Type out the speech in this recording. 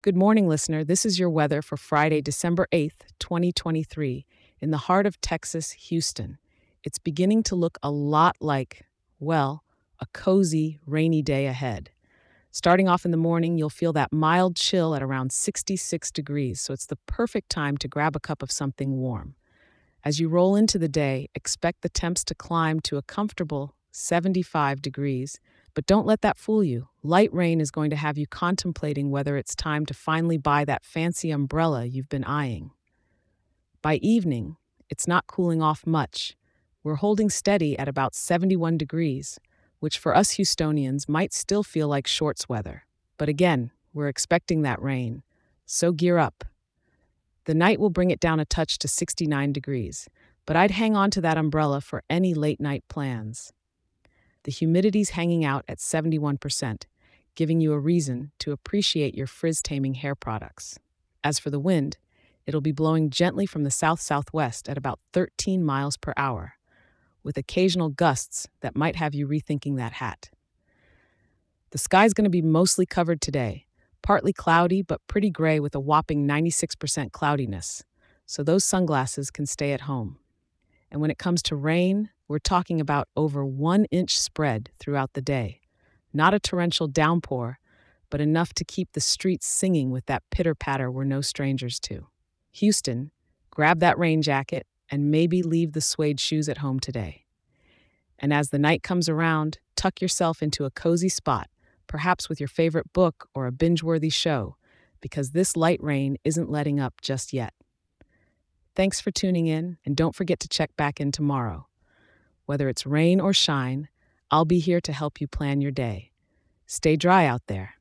Good morning, listener. This is your weather for Friday, December 8th, 2023, in the heart of Texas, Houston. It's beginning to look a lot like, well, a cozy, rainy day ahead. Starting off in the morning, you'll feel that mild chill at around 66 degrees, so it's the perfect time to grab a cup of something warm. As you roll into the day, expect the temps to climb to a comfortable 75 degrees, but don't let that fool you. Light rain is going to have you contemplating whether it's time to finally buy that fancy umbrella you've been eyeing. By evening, it's not cooling off much. We're holding steady at about 71 degrees, which for us Houstonians might still feel like shorts weather. But again, we're expecting that rain, so gear up. The night will bring it down a touch to 69 degrees, but I'd hang on to that umbrella for any late night plans. The humidity's hanging out at 71%, giving you a reason to appreciate your frizz taming hair products. As for the wind, it'll be blowing gently from the south southwest at about 13 miles per hour, with occasional gusts that might have you rethinking that hat. The sky's going to be mostly covered today, partly cloudy but pretty gray with a whopping 96% cloudiness, so those sunglasses can stay at home. And when it comes to rain, we're talking about over one inch spread throughout the day. Not a torrential downpour, but enough to keep the streets singing with that pitter patter we're no strangers to. Houston, grab that rain jacket and maybe leave the suede shoes at home today. And as the night comes around, tuck yourself into a cozy spot, perhaps with your favorite book or a binge worthy show, because this light rain isn't letting up just yet. Thanks for tuning in, and don't forget to check back in tomorrow. Whether it's rain or shine, I'll be here to help you plan your day. Stay dry out there.